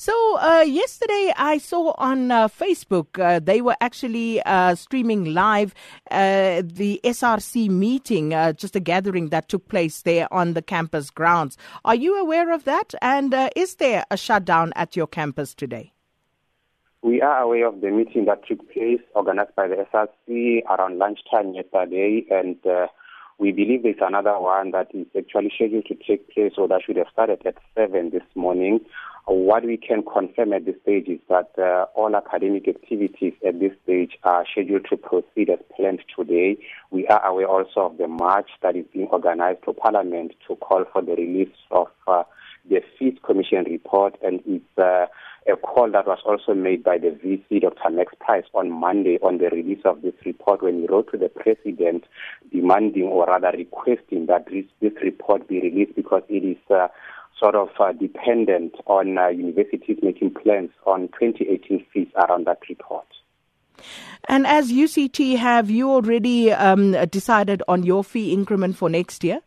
So, uh, yesterday I saw on uh, Facebook uh, they were actually uh, streaming live uh, the SRC meeting, uh, just a gathering that took place there on the campus grounds. Are you aware of that? And is there a shutdown at your campus today? We are aware of the meeting that took place, organized by the SRC around lunchtime yesterday, and we believe there's another one that is actually scheduled to take place, or that should have started at 7 this morning. What we can confirm at this stage is that uh, all academic activities at this stage are scheduled to proceed as planned today. We are aware also of the march that is being organized to Parliament to call for the release of uh, the Fees Commission report, and it's uh, a call that was also made by the VC, Dr. Max On Monday on the release of this report when he wrote to the President demanding or rather requesting that this, this report be released because it is uh, sort of uh, dependent on uh, universities making plans on 2018 fees around that report. And as UCT, have you already um, decided on your fee increment for next year?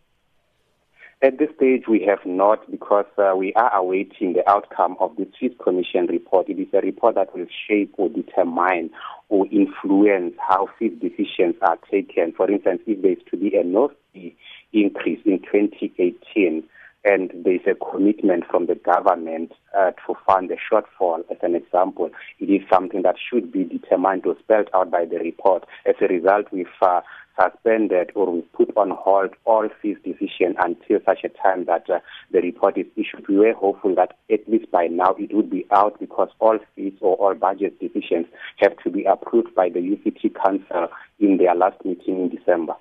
At this stage, we have not because uh, we are awaiting the outcome of the Fees Commission report. It is a report that will shape or determine or influence how fees decisions are taken. For instance, if there is to be a no fee increase in 2018, and there's a commitment from the government uh, to fund the shortfall, as an example. It is something that should be determined or spelled out by the report. As a result, we've uh, suspended or we've put on hold all fees decision until such a time that uh, the report is issued. We were hopeful that at least by now it would be out because all fees or all budget decisions have to be approved by the UCT Council in their last meeting in December.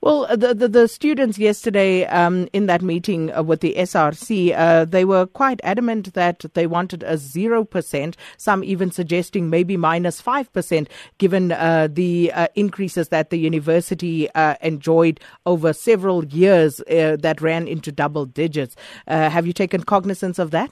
Well, the, the, the students yesterday um, in that meeting uh, with the SRC, uh, they were quite adamant that they wanted a 0%, some even suggesting maybe minus 5%, given uh, the uh, increases that the university uh, enjoyed over several years uh, that ran into double digits. have you taken cognizance of that?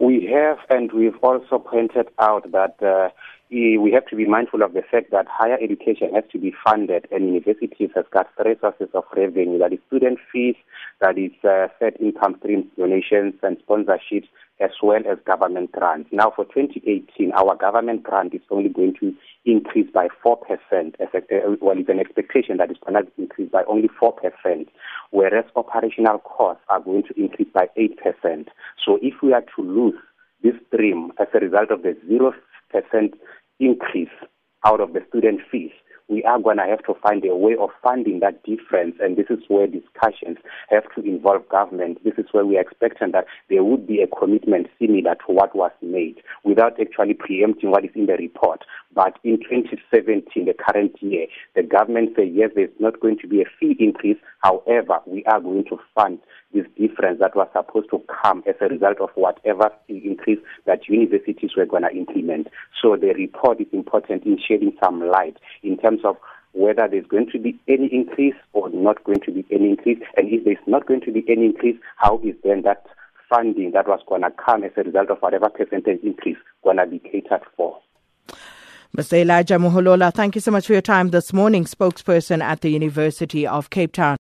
We have, and we've also pointed out that we have to be mindful of the fact that higher education has to be funded and universities have got three sources of revenue. That is student fees, that is uh, income streams, donations and sponsorships, as well as government grants. Now for 2018, our government grant is only going to increase by 4%, as uh, well, it's an expectation that it's going to increase by only 4%, whereas operational costs are going to increase by 8%. So if we are to lose this stream as a result of the 0% increase out of the student fees, we are going to have to find a way of funding that difference. And this is where discussions have to involve government. This is where we are expecting that there would be a commitment similar to what was made without actually preempting what is in the report. But in 2017, the current year, the government said, yes, there's not going to be a fee increase. However, we are going to fund this difference that was supposed to come as a result of whatever increase that universities were going to implement. So the report is important in shedding some light in terms of whether there's going to be any increase or not going to be any increase. And if there's not going to be any increase, how is then that funding that was going to come as a result of whatever percentage increase going to be catered for? Mr. Elijah Moholola, thank you so much for your time this morning, spokesperson at the University of Cape Town.